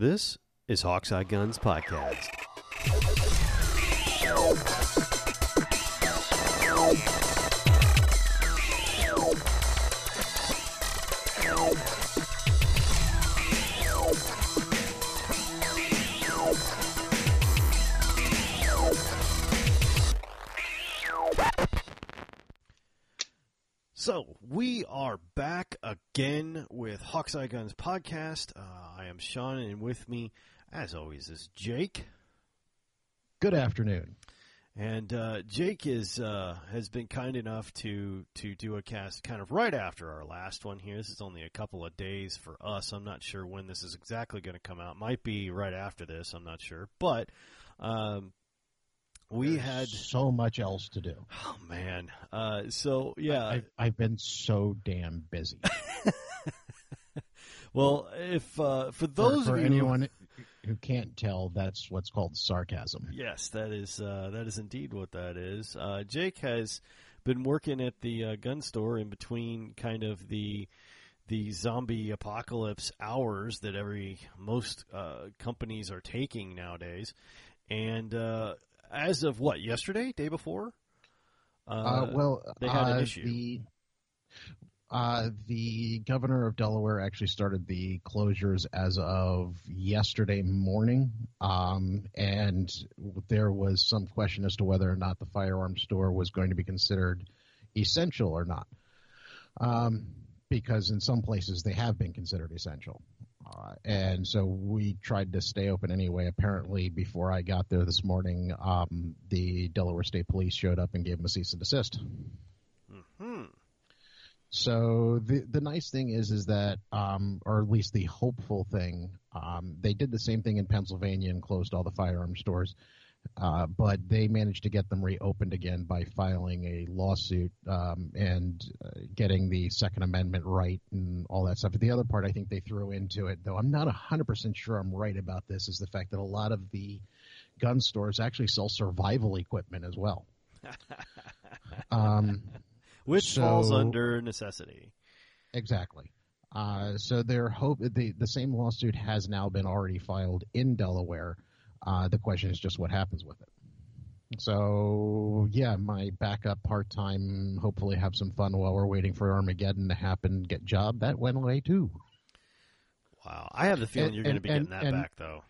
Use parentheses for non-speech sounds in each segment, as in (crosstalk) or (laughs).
This is Hawkeye Guns Podcast. So we are back again with Hawkseye Guns podcast. Uh, I am Sean, and with me, as always, is Jake. Good afternoon. And uh, Jake is uh, has been kind enough to to do a cast kind of right after our last one here. This is only a couple of days for us. I'm not sure when this is exactly going to come out. Might be right after this. I'm not sure, but. Um, we There's had so much else to do. oh man uh, so yeah I've, I've been so damn busy. (laughs) well if uh, for For, those for of you anyone who can't tell, that's what's called sarcasm. Yes, that is uh, that is indeed what that is. Uh, Jake has been working at the uh, gun store in between kind of the the zombie apocalypse hours that every most uh, companies are taking nowadays, and uh, as of what yesterday, day before. Uh, well, they had an uh, issue. The, uh, the governor of Delaware actually started the closures as of yesterday morning, um, and there was some question as to whether or not the firearm store was going to be considered essential or not. Um, because in some places they have been considered essential. Uh, and so we tried to stay open anyway. Apparently, before I got there this morning, um, the Delaware State Police showed up and gave them a cease and desist. hmm So the the nice thing is is that, um, or at least the hopeful thing, um, they did the same thing in Pennsylvania and closed all the firearm stores, uh, but they managed to get them reopened again by filing a lawsuit um, and uh, getting the Second Amendment right and all that stuff. But the other part I think they threw into it, though I'm not hundred percent sure I'm right about this, is the fact that a lot of the gun stores actually sell survival equipment as well. (laughs) Um, which So- falls under necessity. Exactly. Uh, so their hope the the same lawsuit has now been already filed in Delaware. Uh, the question is just what happens with it. So yeah, my backup part time, hopefully have some fun while we're waiting for Armageddon to happen. Get job that went away too. Wow, I have the feeling And- you're going to and- be getting that and- back though.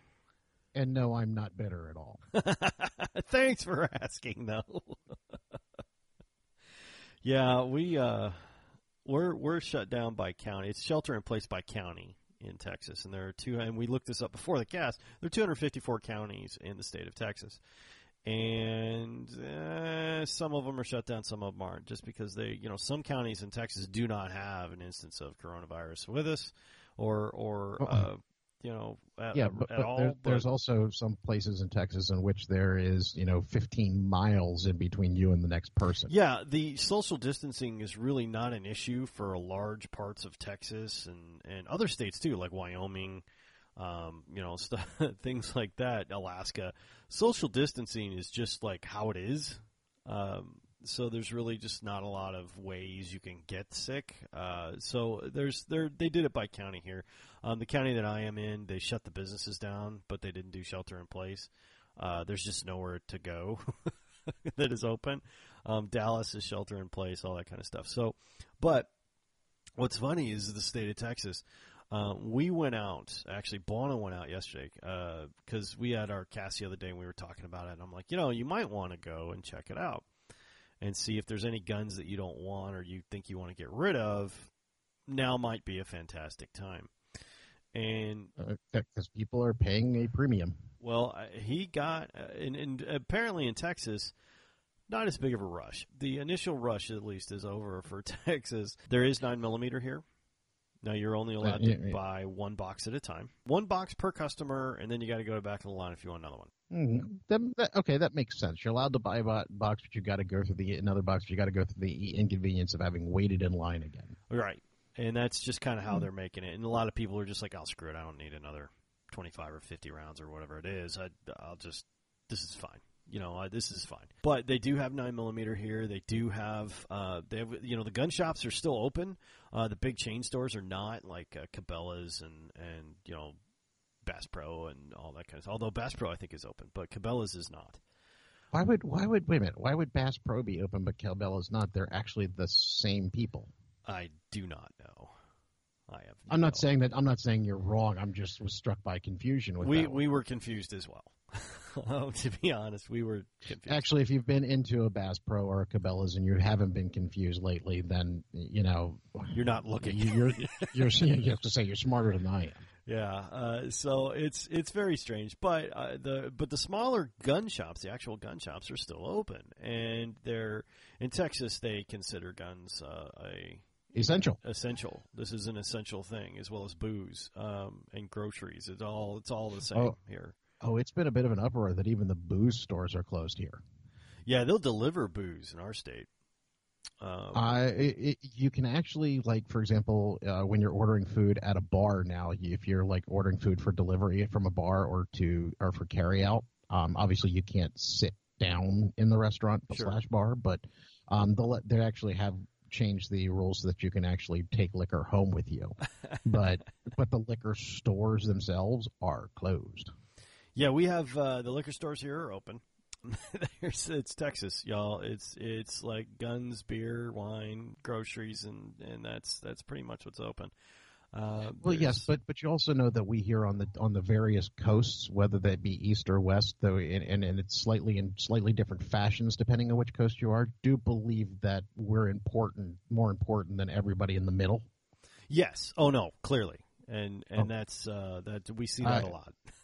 And no, I'm not bitter at all. (laughs) Thanks for asking, though. (laughs) yeah, we uh, we're we're shut down by county. It's shelter in place by county in Texas, and there are two. And we looked this up before the cast. There are 254 counties in the state of Texas, and uh, some of them are shut down, some of them aren't, just because they, you know, some counties in Texas do not have an instance of coronavirus with us, or or uh, you know, at, Yeah, but, at but all. there, there's also some places in Texas in which there is, you know, 15 miles in between you and the next person. Yeah, the social distancing is really not an issue for large parts of Texas and, and other states too, like Wyoming, um, you know, (laughs) stuff, things like that, Alaska. Social distancing is just like how it is. Um, so there's really just not a lot of ways you can get sick. Uh, so there's there they did it by county here. Um, the county that I am in, they shut the businesses down, but they didn't do shelter in place. Uh, there's just nowhere to go (laughs) that is open. Um, Dallas is shelter in place, all that kind of stuff. So, but what's funny is the state of Texas. Uh, we went out. Actually, Bono went out yesterday because we had our cast the other day and we were talking about it. And I'm like, you know, you might want to go and check it out and see if there's any guns that you don't want or you think you want to get rid of. Now might be a fantastic time. And Because people are paying a premium. well, uh, he got, uh, and, and apparently in Texas, not as big of a rush. The initial rush, at least, is over for (laughs) Texas. There is nine millimeter here. Now you're only allowed yeah, to yeah. buy one box at a time, one box per customer, and then you got to go back to the line if you want another one. Mm, that, that, okay, that makes sense. You're allowed to buy a box, but you got to go through the another box. But you got to go through the inconvenience of having waited in line again. Right, and that's just kind of Hmm. how they're making it. And a lot of people are just like, "I'll screw it. I don't need another 25 or 50 rounds or whatever it is. I, I'll just this is fine." you know, uh, this is fine. But they do have nine millimeter here. They do have, uh, they have, you know, the gun shops are still open. Uh, the big chain stores are not, like uh, Cabela's and and you know, Bass Pro and all that kind of stuff. Although Bass Pro I think is open, but Cabela's is not. Why would why would wait a minute? Why would Bass Pro be open but Cabela's not? They're actually the same people. I do not know. I have. I'm not no- saying that. I'm not saying you're wrong. I'm just was struck by confusion with we that. we were confused as well. (laughs) Oh, to be honest, we were confused. Actually, if you've been into a Bass Pro or a Cabela's and you haven't been confused lately, then you know You're not looking. you- you're you're (laughs) you have to say you're smarter than I am. Yeah, uh, so it's it's very strange, but uh, the but the smaller gun shops, the actual gun shops, are still open, and they're in Texas. They consider guns uh, a Essential. essential. This is an essential thing, as well as booze um, and groceries. It's all it's all the same Oh. here. Oh, it's been a bit of an uproar that even the booze stores are closed here. Yeah, they'll deliver booze in our state. Um, Uh, it, it, you can actually, like, for example, uh, when you're ordering food at a bar now, if you're like ordering food for delivery from a bar or to or for carry out, um, obviously you can't sit down in the restaurant Sure. slash bar, but um, they'll let- they actually have changed the rules so that you can actually take liquor home with you, (laughs) but but the liquor stores themselves are closed. Yeah, we have uh, the liquor stores here are open. (laughs) There's, it's Texas, y'all. It's it's like guns, beer, wine, groceries, and, and that's that's pretty much what's open. Uh, Well, yes, but but you also know that we here on the on the various coasts, whether that be east or west, though, and, and, and it's slightly in slightly different fashions depending on which coast you are. Do believe that we're important, more important than everybody in the middle. yes. Oh no, clearly, and and Oh. that's uh, that we see that a lot. (laughs)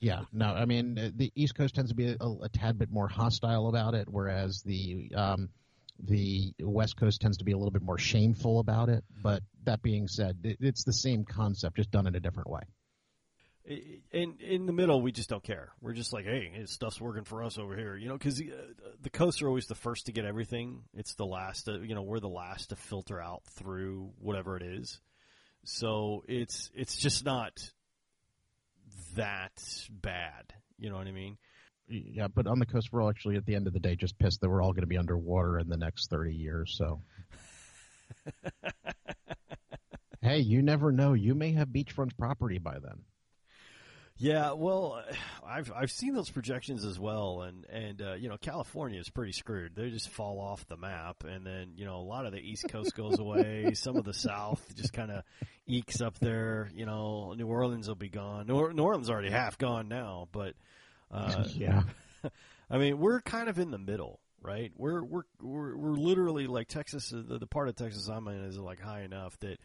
Yeah, no, I mean uh, the East Coast tends to be a, a tad bit more hostile about it, whereas the um, the West Coast tends to be a little bit more shameful about it. But that being said, it, it's the same concept, just done in a different way. In in the middle, we just don't care. We're just like, hey, stuff's working for us over here, you know, because the, uh, the coasts are always the first to get everything. It's the last, to, you know, we're the last to filter out through whatever it is. So it's it's just not that bad. You know what I mean? Yeah, but on the coast, we're all actually at the end of the day just pissed that we're all going to be underwater in the next thirty years. So, (laughs) hey, you never know. You may have beachfront property by then. Yeah, well, (sighs) I've I've seen those projections as well, and and uh, you know California is pretty screwed. They just fall off the map, and then you know a lot of the East Coast goes away. (laughs) Some of the South just kind of ekes up there. You know, New Orleans will be gone. New, New Orleans is already half gone now, but uh, (laughs) yeah, (laughs) I mean we're kind of in the middle, right? We're we're we're, we're literally like Texas. The, the part of Texas I'm in is like high enough that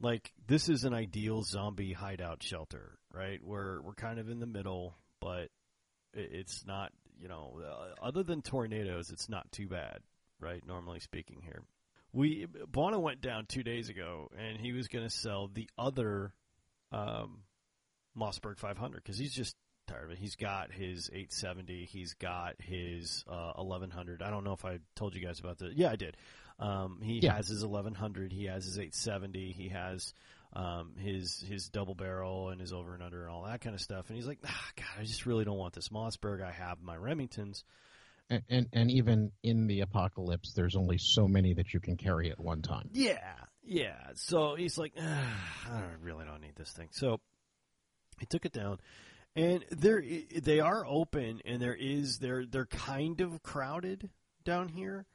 like this is an ideal zombie hideout shelter, right? We're we're kind of in the middle, but it, it's not, you know, uh, other than tornadoes, it's not too bad, right? Normally speaking, here. We Bono went down two days ago, and he was going to sell the other um, Mossberg 500 because he's just tired of it. He's got his 870, he's got his uh, 1100. I don't know if I told you guys about that. Yeah, I did. Um, he Yeah. has his 1100, he has his 870, he has um, his his double barrel and his over and under and all that kind of stuff. And he's like, ah, God, I just really don't want this Mossberg. I have my Remingtons. and, and and even in the apocalypse, there's only so many that you can carry at one time. Yeah, yeah. So he's like, ah, I really don't need this thing. So he took it down, and they're they are open, and there is they're they're kind of crowded down here.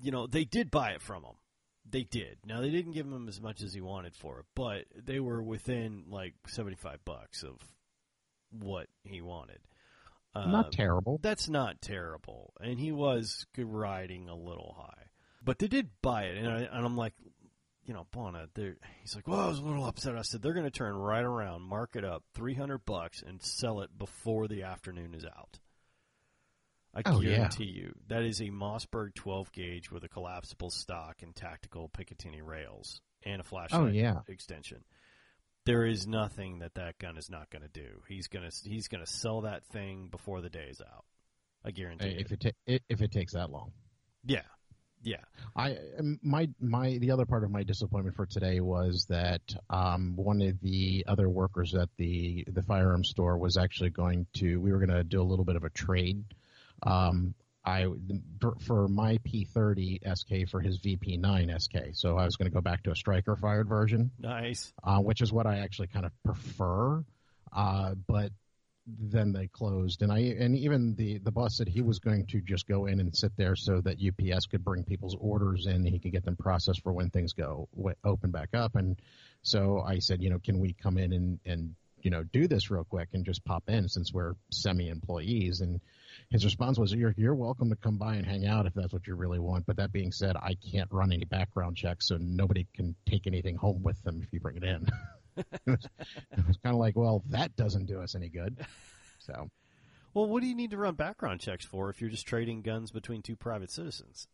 You know, they did buy it from him. They did. Now they didn't give him as much as he wanted for it, but they were within like seventy five bucks of what he wanted. Uh, Not terrible. that's not terrible. And he was riding a little high. But they did buy it. And, I, and I'm like, you know, Bona, he's like, well, I was a little upset. I said, they're going to turn right around, mark it up 300 bucks, and sell it before the afternoon is out. I Oh, yeah. guarantee you. That is a Mossberg 12 gauge with a collapsible stock and tactical Picatinny rails and a flashlight Oh yeah, extension. There is nothing that that gun is not going to do. He's going to he's going to sell that thing before the day is out. I guarantee if it. it ta- if it takes that long. Yeah, yeah, I my my the other part of my disappointment for today was that um, one of the other workers at the the firearm store was actually going to we were going to do a little bit of a trade. Um, I for my P30 SK for his VP9 SK, so I was going to go back to a striker fired version, nice. uh, which is what I actually kind of prefer. uh, but then they closed. And I and even the the boss said he was going to just go in and sit there so that UPS could bring people's orders in. He could get them processed for when things go open back up. And so I said, you know, can we come in and and you know do this real quick and just pop in since we're semi employees and his response was, "You're you're welcome to come by and hang out if that's what you really want. But that being said, I can't run any background checks, so nobody can take anything home with them if you bring it in." (laughs) it was, was kind of like, well, that doesn't do us any good. So, well, what do you need to run background checks for if you're just trading guns between two private citizens?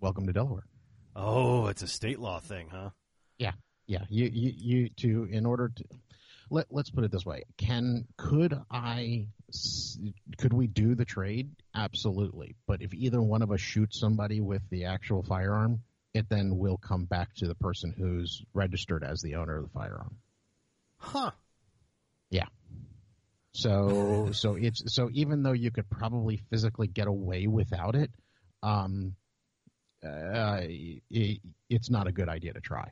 Welcome to Delaware. Oh, it's a state law thing, huh? Yeah, yeah. You you you to in order to let let's put it this way: Can could I could we do the trade? Absolutely. But if either one of us shoots somebody with the actual firearm, it then will come back to the person who's registered as the owner of the firearm. Huh. Yeah. So (laughs) so it's so even though you could probably physically get away without it, um, uh, it, it's not a good idea to try.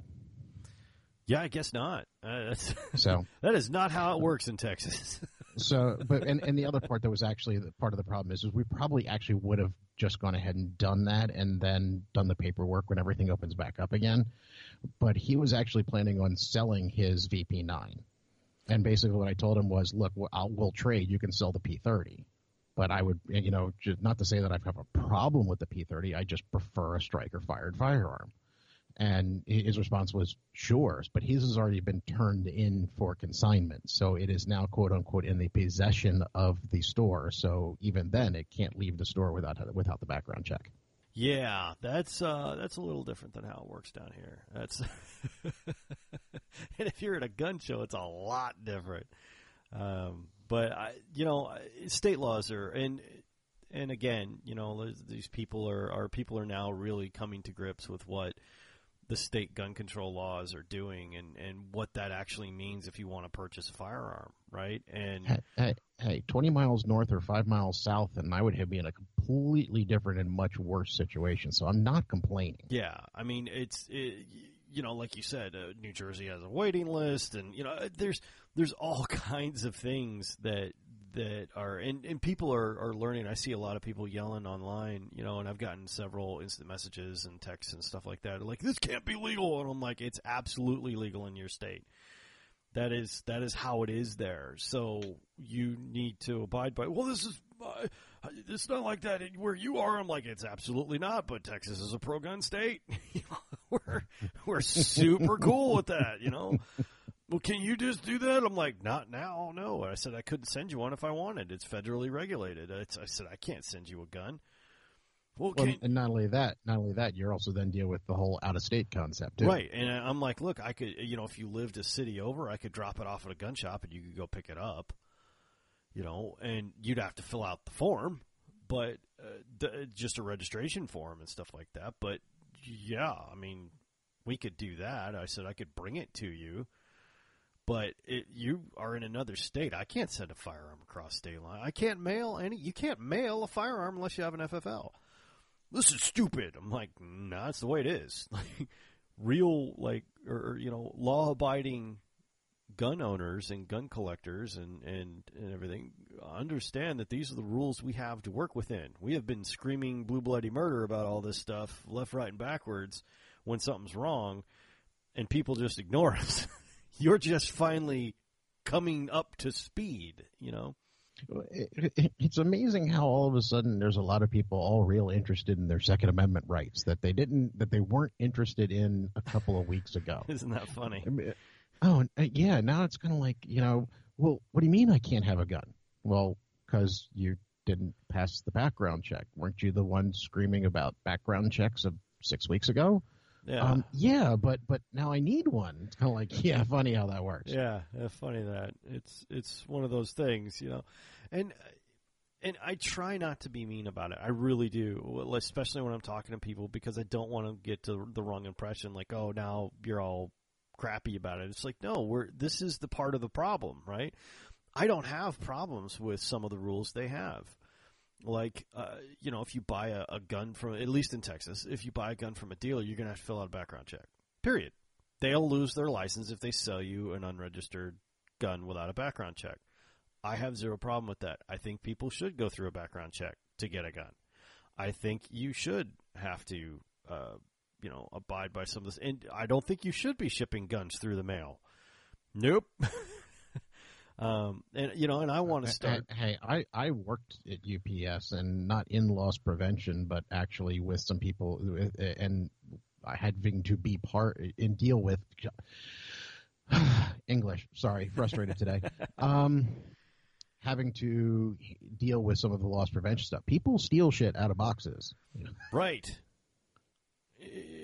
Yeah, I guess not. Uh, so (laughs) that is not how it works in Texas. (laughs) so, but and, and the other part that was actually the part of the problem is, is we probably actually would have just gone ahead and done that and then done the paperwork when everything opens back up again. But he was actually planning on selling his VP9, and basically what I told him was, look, I'll, we'll trade. You can sell the P30. But I would, you know, not to say that I have a problem with the P30. I just prefer a striker fired firearm. And his response was, sure, but his has already been turned in for consignment. So it is now, quote unquote, in the possession of the store. So even then, it can't leave the store without, without the background check. Yeah, that's uh, that's a little different than how it works down here. That's (laughs) and if you're at a gun show, it's a lot different. Um, but I, you know, state laws are and and again, you know, these people are are people are now really coming to grips with what the state gun control laws are doing and, and what that actually means if you want to purchase a firearm, right? And hey, hey, hey, 20 miles north or five miles south, and I would have been in a completely different and much worse situation. So I'm not complaining. Yeah, I mean, it's it, you know, like you said, uh, New Jersey has a waiting list, and you know, there's there's all (laughs) kinds of things that that are and, and people are, are learning. I see a lot of people yelling online, you know, and I've gotten several instant messages and texts and stuff like that. Like this can't be legal, and I'm like, it's absolutely legal in your state. That is that is how it is there. So you need to abide by. Well, this is uh, it's not like that where you are. I'm like, it's absolutely not. But Texas is a pro gun state. (laughs) we're we're super cool with that, you know well, can you just do that? I'm like, not now, no. I said I couldn't send you one if I wanted. It's federally regulated. It's, I said I can't send you a gun. Well, well and not only that, not only that, you're also then deal with the whole out of state concept, too. Right. And I'm like, look, I could, you know, if you lived a city over, I could drop it off at a gun shop and you could go pick it up. You know, and you'd have to fill out the form, but uh, the, just a registration form and stuff like that. But yeah, I mean, we could do that. I said I could bring it to you but it, you are in another state. I can't send a firearm across state line. I can't mail any. You can't mail a firearm unless you have an FFL. This is stupid. I'm like, nah, that's the way it is. (laughs) Like, real, like, or you know, law-abiding gun owners and gun collectors and, and, and everything understand that these are the rules we have to work within. We have been screaming blue bloody murder about all this stuff left, right, and backwards when something's wrong, and people just ignore (laughs) us you're just finally coming up to speed, you know? It's amazing how all of a sudden there's a lot of people all real interested in their Second Amendment rights that they didn't that they weren't interested in a couple of weeks ago. (laughs) Isn't that funny? oh uh, yeah, now it's kind of like you know, well, what do you mean I can't have a gun? Well, because you didn't pass the background check. Weren't you the one screaming about background checks of six weeks ago? Yeah. Um, yeah, but but now I need one. (laughs) It's kind of like yeah, funny how that works. Yeah, yeah, funny that it's it's one of those things, you know, and and I try not to be mean about it. I really do, especially when I'm talking to people because I don't want to get to the wrong impression. Like, oh, now you're all crappy about it. It's like, no, we're this is the part of the problem, right? I don't have problems with some of the rules they have like uh, you know if you buy a, a, gun from at least in texas if you buy a gun from a dealer you're going to have to fill out a background check period they'll lose their license if they sell you an unregistered gun without a background check. I have zero problem with that. I think people should go through a background check to get a gun. I think you should have to, uh, you know, abide by some of this. And I don't think you should be shipping guns through the mail. Nope. (laughs) um, and you know, and I want to start. Hey, I I worked at UPS and not in loss prevention, but actually with some people, and I having to be part and deal with (sighs) English. Sorry, frustrated today. (laughs) Um, having to deal with some of the loss prevention stuff. People steal shit out of boxes. Right.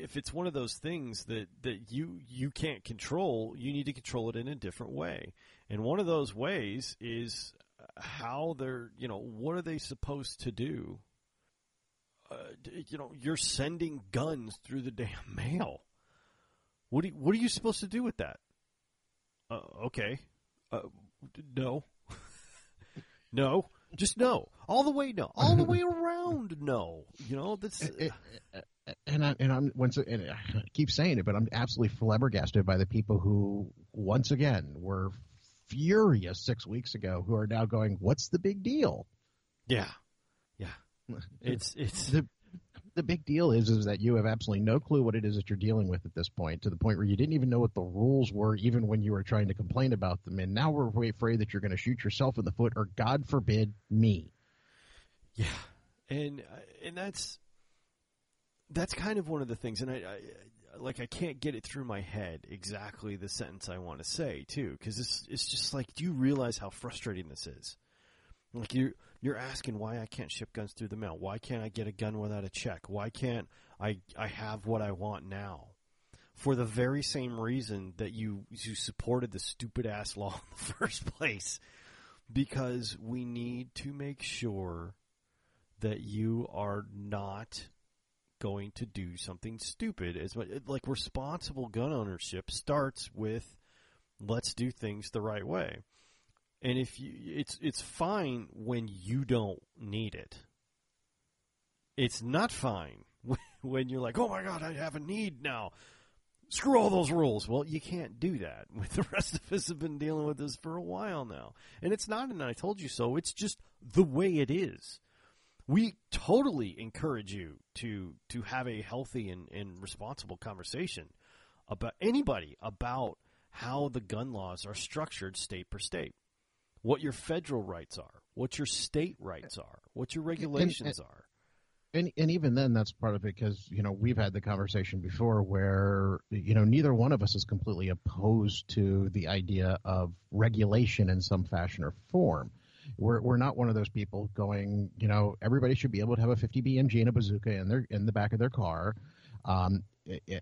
If it's one of those things that, that you you can't control, you need to control it in a different way. And one of those ways is how they're, you know, what are they supposed to do? Uh, you know, you're sending guns through the (laughs) damn mail. What do you, what are you supposed to do with that? Uh, okay. Uh, no. (laughs) no. Just no. All the way no. All the way (laughs) around no. You know, that's and I and I'm once and I keep saying it, but I'm absolutely flabbergasted by the people who once again were furious six weeks ago who are now going, "What's the big deal?" Yeah, yeah. (laughs) It's it's the the big deal is is that you have absolutely no clue what it is that you're dealing with at this point, to the point where you didn't even know what the rules were, even when you were trying to complain about them, and now we're afraid that you're going to shoot yourself in the foot, or God forbid, me. Yeah, and and that's that's kind of one of the things, and I, I like I can't get it through my head exactly the sentence I want to say too, because it's it's just like, do you realize how frustrating this is? Like you you're asking why I can't ship guns through the mail. Why can't I get a gun without a check? Why can't I I have what I want now? For the very same reason that you you supported the stupid ass law in the (laughs) first place. Because we need to make sure that you are not going to do something stupid as much like responsible gun ownership starts with let's do things the right way. And if you, it's it's fine when you don't need it. It's not fine (laughs) when you're like, "Oh my god, I have a need now." Screw all those rules. Well, you can't do that. (laughs) The rest of us have been dealing with this for a while now. And it's not an I told you so. It's just the way it is. We totally encourage you to to have a healthy and, and responsible conversation about anybody about how the gun laws are structured state per state what your federal rights are, what your state rights are, what your regulations and, and, are. And, and even then, that's part of it because you know we've had the conversation before where you know neither one of us is completely opposed to the idea of regulation in some fashion or form. We're we're not one of those people going, you know, everybody should be able to have a 50 BMG and a bazooka in their in the back of their car. Um,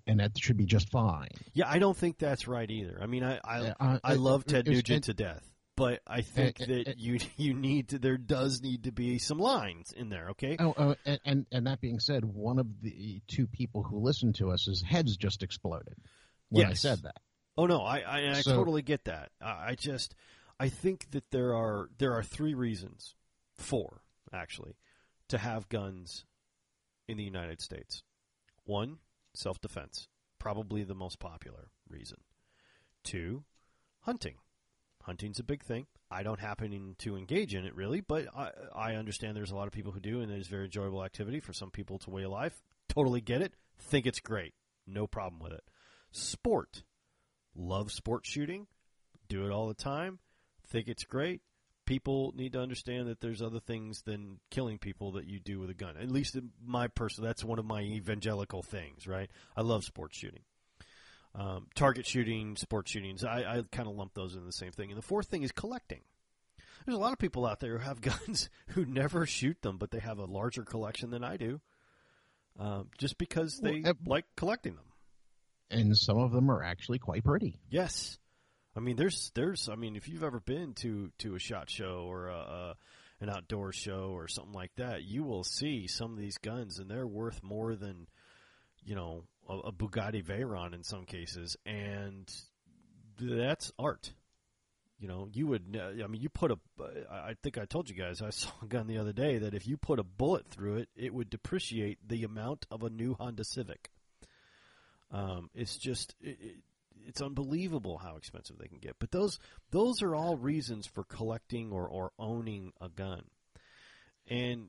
and that should be just fine. Yeah, I don't think that's right either. I mean, I I, uh, I love Ted Nugent to death but I think uh, that uh, you (laughs) you need to there does need to be some lines in there. Okay. Oh, oh and, and, and that being said, one of the two people who listened to us, his heads just exploded when yes. I said that. Oh no, I I, I so, totally get that. I just I think that there are there are three reasons, four actually, to have guns in the United States. One, self defense, probably the most popular reason. Two, hunting hunting's a big thing. I don't happen to engage in it really, but I, I understand there's a lot of people who do, and it's a very enjoyable activity for some people. A way of life. Totally get it. Think it's great. No problem with it. Sport. Love sport shooting. Do it all the time. Think it's great. People need to understand that there's other things than killing people that you do with a gun. At least in my person, that's one of my evangelical things, right? I love sports shooting um, target shooting, sports shootings. I, I kind of lump those in the same thing. And the fourth thing is collecting. There's a lot of people out there who have (laughs) guns who never shoot them, but they have a larger collection than I do, um, just because they well, like collecting them. And some of them are actually quite pretty. Yes, I mean there's there's I mean if you've ever been to to a shot show or a, a an outdoor show or something like that, you will see some of these guns, and they're worth more than you know a, a Bugatti Veyron in some cases, and that's art. You know, you would. I mean, you put a. I think I told you guys I (laughs) saw a gun the other day that if you put a bullet through it, it would depreciate the amount of a new Honda Civic. Um, it's just it, it, it's unbelievable how expensive they can get. But those those are all reasons for collecting or, or owning a gun. And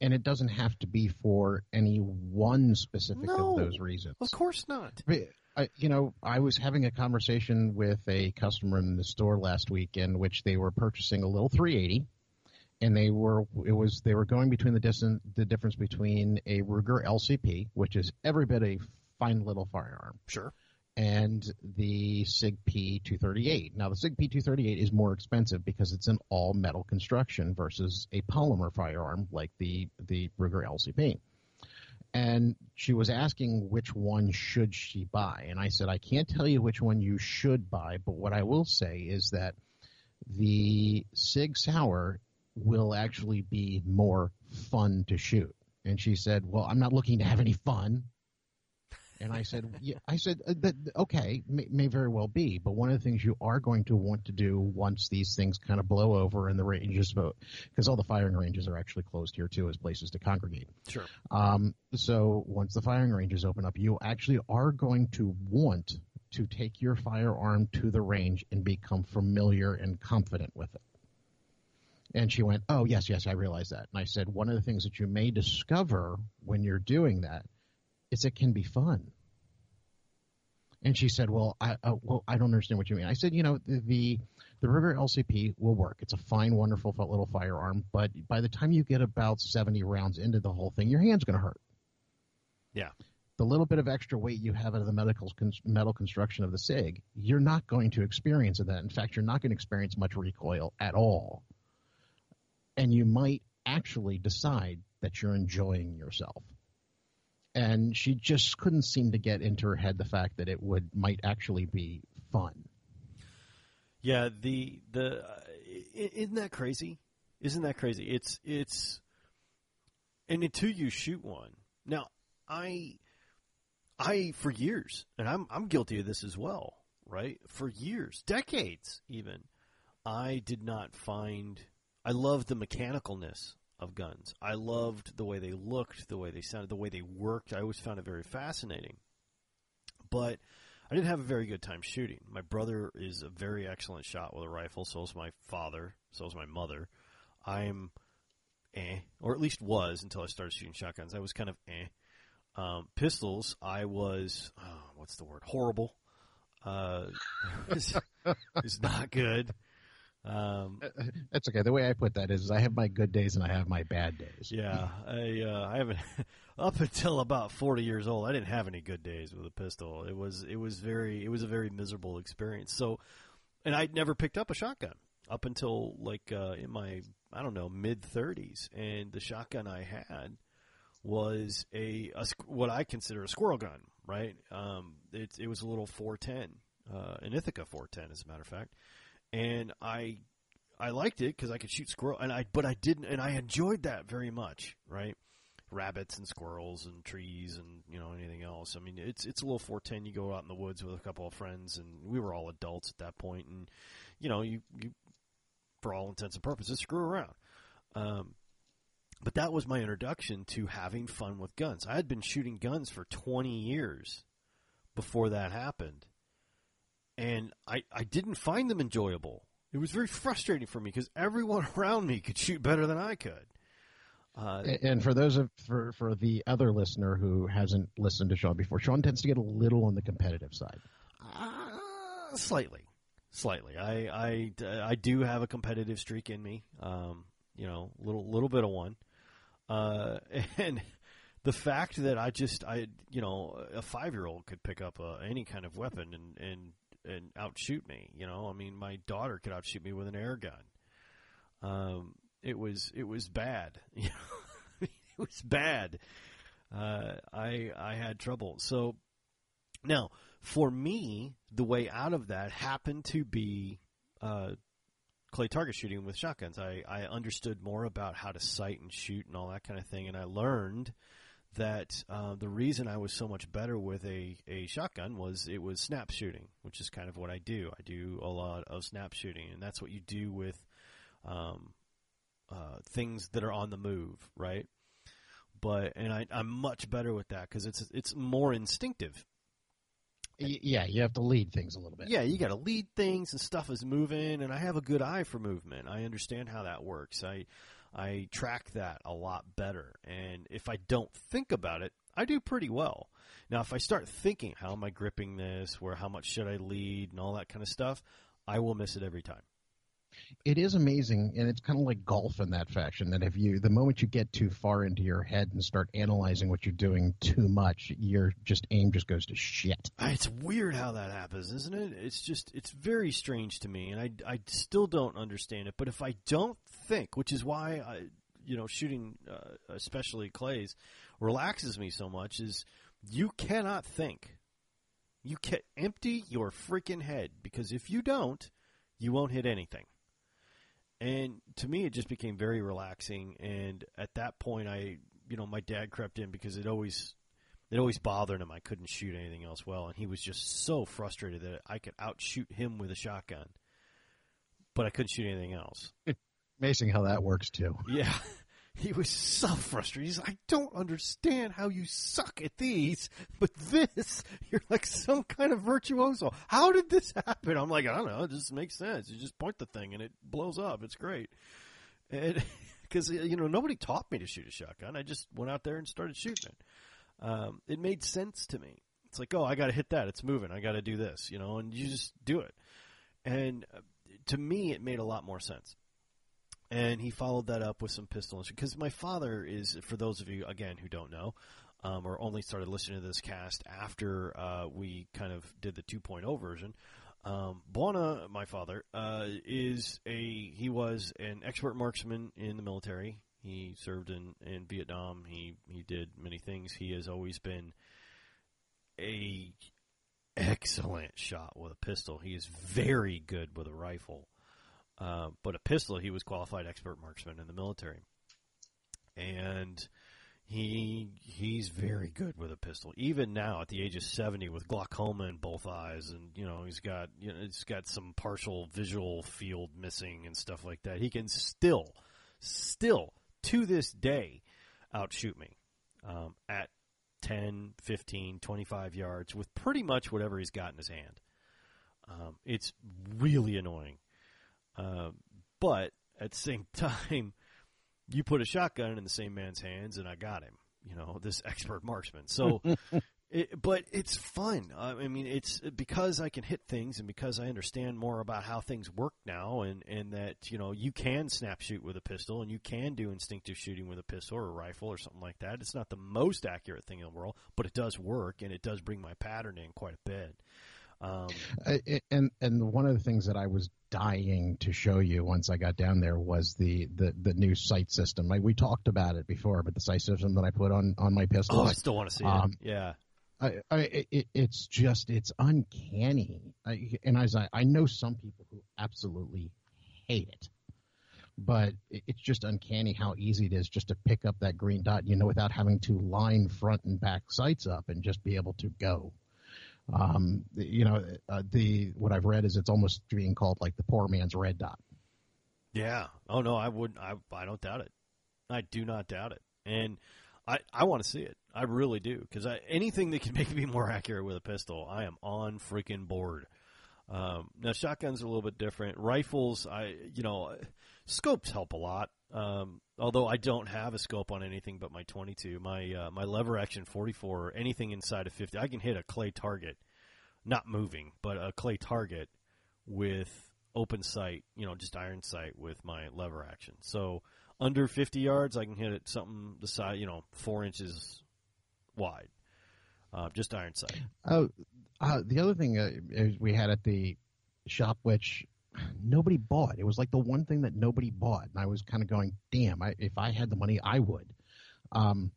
and it doesn't have to be for any one specific no, of those reasons. Of course not. I, uh, you know, I was having a conversation with a customer in the store last week in which they were purchasing a little 380, and they were it was they were going between the distance the difference between a Ruger LCP, which is every bit a fine little firearm, sure, and the SIG P238. Now, the SIG P238 is more expensive because it's an all metal construction versus a polymer firearm like the the Ruger LCP. And she was asking which one should she buy, and I said I can't tell you which one you should buy, but what I will say is that the Sig Sauer will actually be more fun to shoot. And she said, "Well, I'm not looking to have any fun. And I said, yeah, I said, uh, that, okay, may, may, very well be, but one of the things you are going to want to do once these things kind of blow over and the ranges, because all the firing ranges are actually closed here too as places to congregate. Sure. Um, so once the firing ranges open up, you actually are going to want to take your firearm to the range and become familiar and confident with it. And she went, Oh, yes, yes, I realize that. And I said, One of the things that you may discover when you're doing that is it can be fun. And she said, "Well, I uh, well I don't understand what you mean." I said, "You know, the, the the Ruger LCP will work. It's a fine, wonderful little firearm, but by the time you get about seventy rounds into the whole thing, your hand's going to hurt." Yeah. The little bit of extra weight you have out of the medical metal construction of the Sig, you're not going to experience that. In fact, you're not going to experience much recoil at all, and you might actually decide that you're enjoying yourself and she just couldn't seem to get into her head the fact that it would might actually be fun. Yeah, the the uh, isn't that crazy? Isn't that crazy? It's it's and until you shoot one. Now, I I for years, and I'm I'm guilty of this as well, right? For years, decades even, I did not find I loved the mechanicalness of guns. I loved the way they looked, the way they sounded, the way they worked. I always found it very fascinating. But I didn't have a very good time shooting. My brother is a very excellent shot with a rifle, so is my father, so is my mother. I'm eh, or at least was until I started shooting shotguns. I was kind of eh. Um, pistols, I was, oh, what's the word? Horrible. Uh, (laughs) it's not good. Um, That's okay. The way I put that is, I have my good days and I have my bad days. Yeah, I uh, I haven't (laughs) up until about forty years old. I didn't have any good days with a pistol. It was it was very it was a very miserable experience. So, and I'd never picked up a shotgun up until like uh, in my I don't know mid thirties, and the shotgun I had was a, a, what I consider a squirrel gun. Right? Um, it it was a little four ten, uh, an Ithaca four ten, as a matter of fact and I I liked it because I could shoot squirrel, and I but I didn't, and I enjoyed that very much, right? Rabbits and squirrels and trees and you know anything else. I mean, it's it's a little four ten. You go out in the woods with a couple of friends, and we were all adults at that point, and you know you you for all intents and purposes screw around. Um, but that was my introduction to having fun with guns. I had been shooting guns for 20 years before that happened and I, I didn't find them enjoyable. It was very frustrating for me because everyone (laughs) around me could shoot better than I could. Uh, and for those of for for the other listener who hasn't listened to Sean before, Sean tends to get a little on the competitive side. Uh, slightly, slightly. I, I I do have a competitive streak in me. Um, you know, little little bit of one. Uh, (laughs) and the fact that I just I you know a five year old could pick up uh, any kind of weapon and and and outshoot me. You know, I mean, my daughter could outshoot me with an air gun. Um, it was it was bad. (laughs) You know, it was bad. Uh, I I had trouble. So now, for me, the way out of that happened to be uh, clay target shooting with shotguns. I I understood more about how to sight and shoot and all that kind of thing, and I learned that uh, the reason I was so much better with a, a shotgun was it was snap shooting, which is kind of what I do. I do a lot of snap shooting, and that's what you do with um, uh, things that are on the move, right? But and I, I'm much better with that because it's it's more instinctive. yeah, you have to lead things a little bit. Yeah, you got to lead things and stuff is moving, and I have a good eye for movement. I understand how that works. I I track that a lot better, and if I don't think about it, I do pretty well. Now, if I start thinking, how am I gripping this? Where how much should I lead, and all that kind of stuff, I will miss it every time it is amazing, and it's kind of like golf in that fashion. That if you, the moment you get too far into your head and start analyzing what you're doing too much, your just aim just goes to shit. Ah, it's weird how that happens, isn't it? It's just, it's very strange to me, and I, I still don't understand it. But if I don't think, which is why I, you know, shooting, uh, especially clays, relaxes me so much, is you cannot think. You can empty your freaking head because if you don't, you won't hit anything. And to me, it just became very relaxing. And at that point, I, you know, my dad crept in because it always, it always bothered him. I couldn't shoot anything else well, and he was just so frustrated that I could outshoot him with a shotgun, but I couldn't shoot anything else. Amazing how that works too. Yeah, (laughs) he was so frustrated. He's like, I don't understand how you suck at these, but this, (laughs) you're like some kind of virtuoso. How did this happen? I'm like, I don't know. It just makes sense. You just point the thing and it blows up. It's great. And (laughs) because, you know, nobody taught me to shoot a shotgun. I just went out there and started shooting it. Um, it made sense to me. It's like, oh, I got to hit that. It's moving. I got to do this, you know, and you just do it. And uh, to me, it made a lot more sense and he followed that up with some pistol instruction. because my father is for those of you again who don't know um, or only started listening to this cast after uh, we kind of did the 2.0 version um, Buona, my father, uh, is a he was an expert marksman in the military. He served in, in Vietnam. He he did many things. He has always been a excellent shot with a pistol. He is very good with a rifle. Uh, but a pistol, he was qualified expert marksman in the military, and he he's very good with a pistol. Even now, at the age of seventy, with glaucoma in both eyes, and you know he's got you know he's got some partial visual field missing and stuff like that. He can still, still to this day, outshoot me um, at 10, 15, 25 yards with pretty much whatever he's got in his hand. Um, it's really annoying uh, but at the same (laughs) time, you put a shotgun in the same man's hands, and I got him. You know, this expert marksman. So, (laughs) it, but it's fun. I mean, it's because I can hit things, and because I understand more about how things work now, and and that you know you can snap shoot with a pistol, and you can do instinctive shooting with a pistol or a rifle or something like that. It's not the most accurate thing in the world, but it does work, and it does bring my pattern in quite a bit. Um, and and one of the things that I was dying to show you once I got down there was the the, the new sight system. Like we talked about it before, but the sight system that I put on on my pistol. Oh, I still want to see um, it. Yeah. I, I it, it's just it's uncanny, I, and as I I know some people who absolutely hate it, but it's just uncanny how easy it is just to pick up that green dot, you know, without having to line front and back sights up and just be able to go. Um, you know, uh, the what I've read is it's almost being called like the poor man's red dot. Yeah. Oh no, I wouldn't. I I don't doubt it. I do not doubt it, and I I want to see it. I really do because anything that can (laughs) make me more accurate with a pistol, I am on freaking board. Um, now shotguns are a little bit different. Rifles, I you know, scopes help a lot. Um, although I don't have a scope on anything but my 22, my uh, my lever action 44, or anything inside of 50, I can hit a clay target, not moving, but a clay target with open sight, you know, just iron sight with my lever action. So under 50 yards, I can hit it something the size, you know, four inches wide, uh, just iron sight. Oh, uh, the other thing uh, we had at the shop, which nobody bought. It was like the one thing that nobody bought, and I was kind of going, "Damn! I, if I had the money, I would." Um,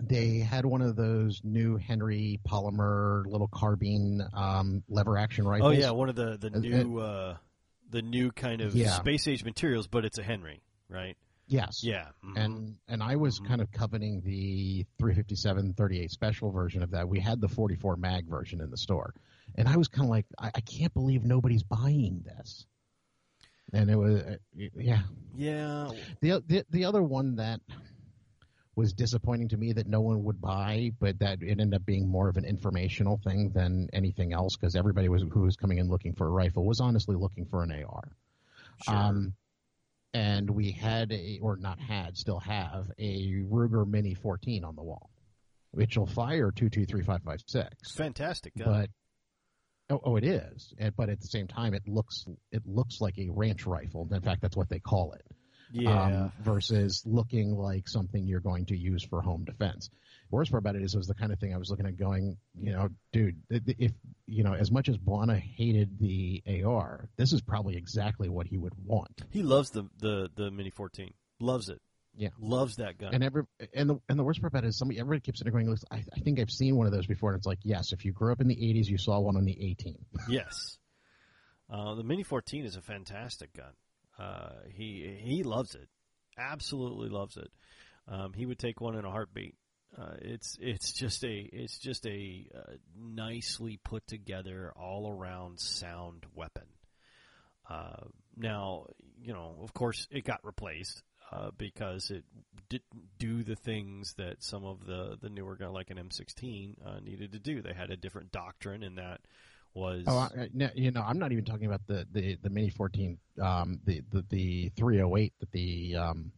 they had one of those new Henry polymer little carbine um, lever action rifles. Oh yeah, one of the the new uh, the new kind of yeah. space age materials, but it's a Henry, right? Yes. Yeah. Mm-hmm. And and I was mm-hmm. kind of coveting the 357 38 special version of that. We had the 44 mag version in the store and I was kind of like, I, I, can't believe nobody's buying this. And it was, uh, yeah, yeah. The, the the other one that was disappointing to me that no one would buy, but that it ended up being more of an informational thing than anything else because everybody was who was coming in looking for a rifle was honestly looking for an AR. Sure. Um, and we had a, or not had, still have a Ruger Mini 14 on the wall, which will fire 223556. Fantastic gun. But oh, oh, it is. And, but at the same time, it looks it looks like a ranch rifle. In fact, that's what they call it. yeah. Um, versus looking like something you're going to use for home defense. Worst part about it is it was the kind of thing I was looking at going, you know, dude, if you know, as much as Buana hated the AR, this is probably exactly what he would want. he loves the, the, the Mini 14. Loves it. Yeah. Loves that gun. And every and the and the worst part about it is somebody everybody keeps going, I, I think I've seen one of those before, and it's like, yes, if you grew up in the '80s, you saw one on the A-Team. (laughs) yes. Uh, the Mini 14 is a fantastic gun. Uh, he he loves it. Absolutely loves it. Um, he would take one in a heartbeat. Uh, it's it's just a it's just a uh, nicely put together all around sound weapon. Uh, now you know, of course, it got replaced uh, because it didn't do the things that some of the the newer gun, like an M16, uh, needed to do. They had a different doctrine, and that was Oh, I, you know, I'm not even talking about the the the Mini 14, um, the the the 308 that the um,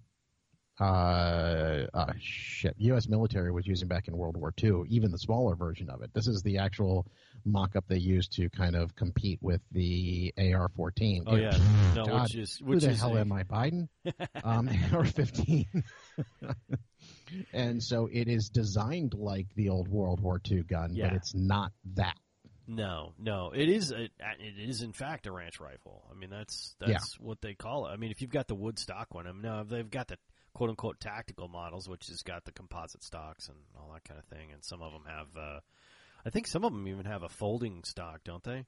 uh, uh, shit, U.S. military was using back in World War II. Even the smaller version of it. This is the actual mock-up they used to kind of compete with the AR-14. Oh yeah, no, God, which is Who the is hell a- am I, Biden? (laughs) um, AR-15. (laughs) and so it is designed like the old World War II gun, Yeah. but it's not that. No, no, it is a, it is in fact a ranch rifle. I mean that's that's what they call it. I mean if you've got the wood stock one, I mean no, they've got the quote unquote tactical models, which has got the composite stocks and all that kind of thing, and some of them have. Uh, I think some of them even have a folding stock, don't they?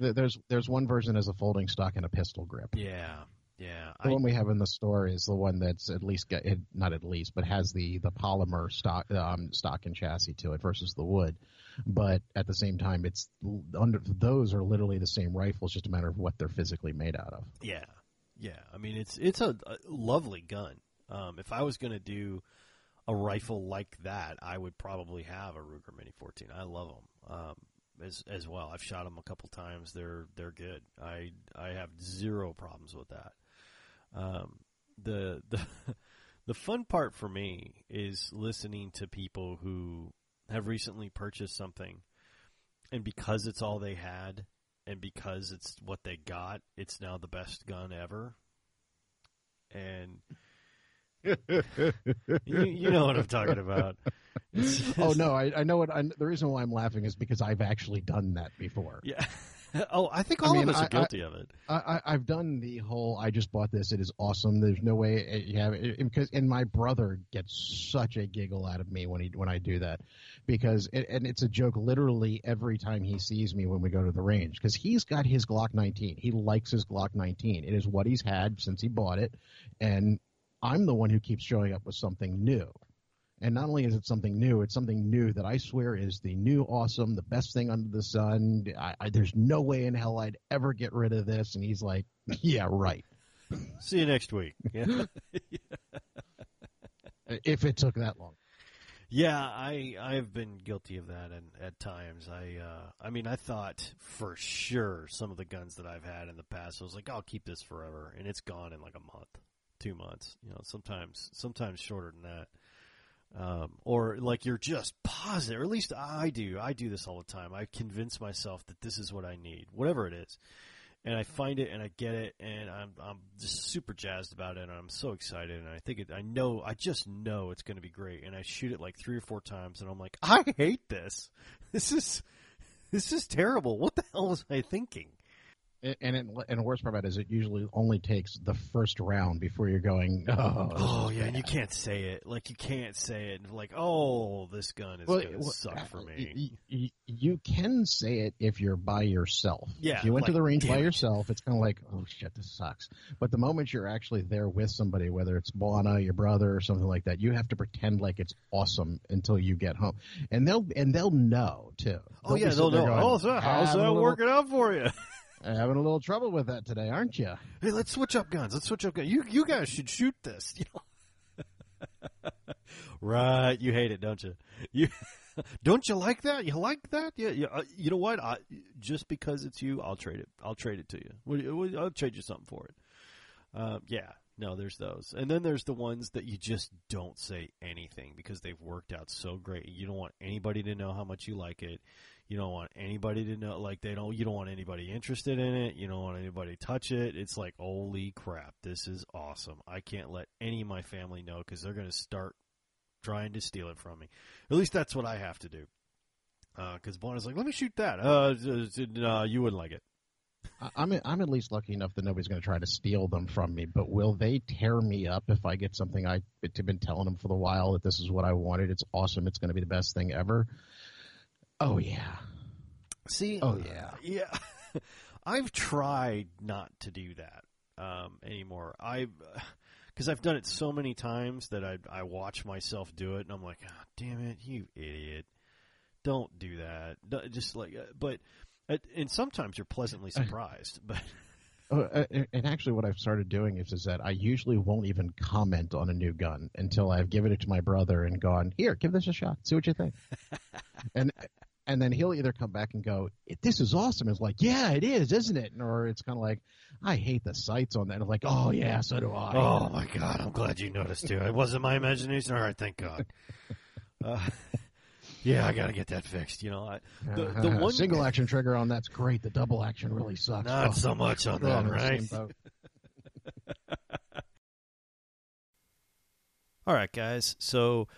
There's there's one version as a folding stock and a pistol grip. Yeah, yeah. The I, one we have in the store is the one that's at least it, not at least, but has the the polymer stock um, stock and chassis to it versus the wood. But at the same time, it's under those are literally the same rifles, just a matter of what they're physically made out of. Yeah, yeah. I mean, it's it's a, a lovely gun. Um, if I was going to do a rifle like that, I would probably have a Ruger Mini 14. I love them um, as as well. I've shot them a couple times. They're they're good. I I have zero problems with that. Um, the the (laughs) the fun part for me is listening to people who have recently purchased something, and because it's all they had, and because it's what they got, it's now the best gun ever. And you, you know what I'm talking about. It's (laughs) oh no, I, I know what. I, the reason why I'm laughing is because I've actually done that before. Yeah. (laughs) oh, I think I all mean, of us I- are guilty of it. I, I, I've done the whole. I just bought this. It is awesome. There's no way. Yeah, eh, because and my brother gets such a giggle out of me when he when I do that, because it, and it's a joke literally every time he sees me when we go to the range because he's got his Glock 19. He likes his Glock 19. It is what he's had since he bought it, and I'm the one who keeps showing up with something new. And not only is it something new, it's something new that I swear is the new awesome, the best thing under the sun. I, I, there's no way in hell I'd ever get rid of this. And he's like, (laughs) yeah, right. See you next week. (laughs) Yeah. (laughs) If it took that long. Yeah, I I've been guilty of that, and at times I uh, I mean I thought for sure some of the guns that I've had in the past I was like I'll keep this forever, and it's gone in like a month, two months, you know sometimes sometimes shorter than that, um, or like you're just positive, or at least I do. I do this all the time. I convince myself that this is what I need, whatever it is, and I find it and I get it and I'm I'm just super jazzed about it and I'm so excited and I think it I know I just know it's going to be great and I shoot it like three or four times and I'm like I hate this. This is this is terrible. What the hell was I thinking And and, it, and the worst part about it is it usually only takes the first round before you're going, oh, oh yeah and you can't say it like you can't say it like oh this gun is Well, to well, suck for uh, me y- y- you can say it if you're by yourself. Yeah, If you went to the range by it. yourself, it's kind of like, oh shit, this sucks. But the moment you're actually there with somebody, whether it's Buana, your brother, or something like that, you have to pretend like it's awesome until you get home, and they'll and they'll know too. oh yeah they'll know going, oh so how's "Having a that working out for you (laughs) Having a little trouble with that today, aren't you? hey, let's switch up guns. Let's switch up guns. You you guys should shoot this. You know, (laughs) right. You hate it, don't you? You (laughs) don't you like that? You like that? Yeah. yeah. Uh, you know what? I, just because it's you, I'll trade it. I'll trade it to you. What- what- I'll trade you something for it. Uh, yeah. No, there's those, and then there's the ones that you just don't say anything because they've worked out so great. You don't want anybody to know how much you like it. You don't want anybody to know, like they don't. You don't want anybody interested in it. You don't want anybody to touch it. It's like, holy crap, this is awesome. I can't let any of my family know because they're going to start trying to steal it from me. At least that's what I have to do. Because uh, is like, let me shoot that. Uh, no, you wouldn't like it. I'm I'm at least lucky enough that nobody's going to try to steal them from me. But will they tear me up if I get something I've been telling them for the while that this is what I wanted? It's awesome. It's going to be the best thing ever. Oh yeah. See, Oh yeah. yeah. (laughs) I've tried not to do that um, anymore. I because I've done it so many times that I I watch myself do it, and I'm like, oh, damn it, you idiot! Don't do that. Just like, uh, but uh, and sometimes you're pleasantly surprised. (laughs) But Uh, uh, and actually, what I've started doing is is that I usually won't even comment on a new gun until I've given it to my brother and gone, "Here, give this a shot. See what you think." (laughs) and and then he'll either come back and go, "This is awesome." It's like, "Yeah, it is, isn't it?" Or it's kind of like, "I hate the sights on that." And I'm like, "Oh yeah, so do I." oh my god, I'm glad you noticed too. It wasn't my imagination. All right, thank God. (laughs) Uh, yeah, I got to get that fixed. You know, I, the, the one single action trigger on that's great. The double action really sucks. Not Oh, so much on that, right? (laughs) All right, guys. So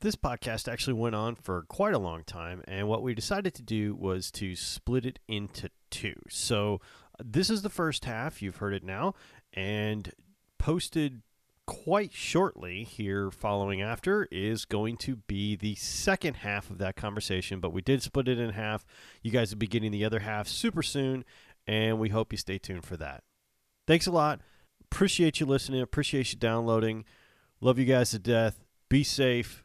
this podcast actually went on for quite a long time, and what we decided to do was to split it into two. So this is the first half. You've heard it now, and posted quite shortly here following after is going to be the second half of that conversation but we did split it in half you guys will be getting the other half super soon and we hope you stay tuned for that thanks a lot appreciate you listening appreciate you downloading Love you guys to death. Be safe.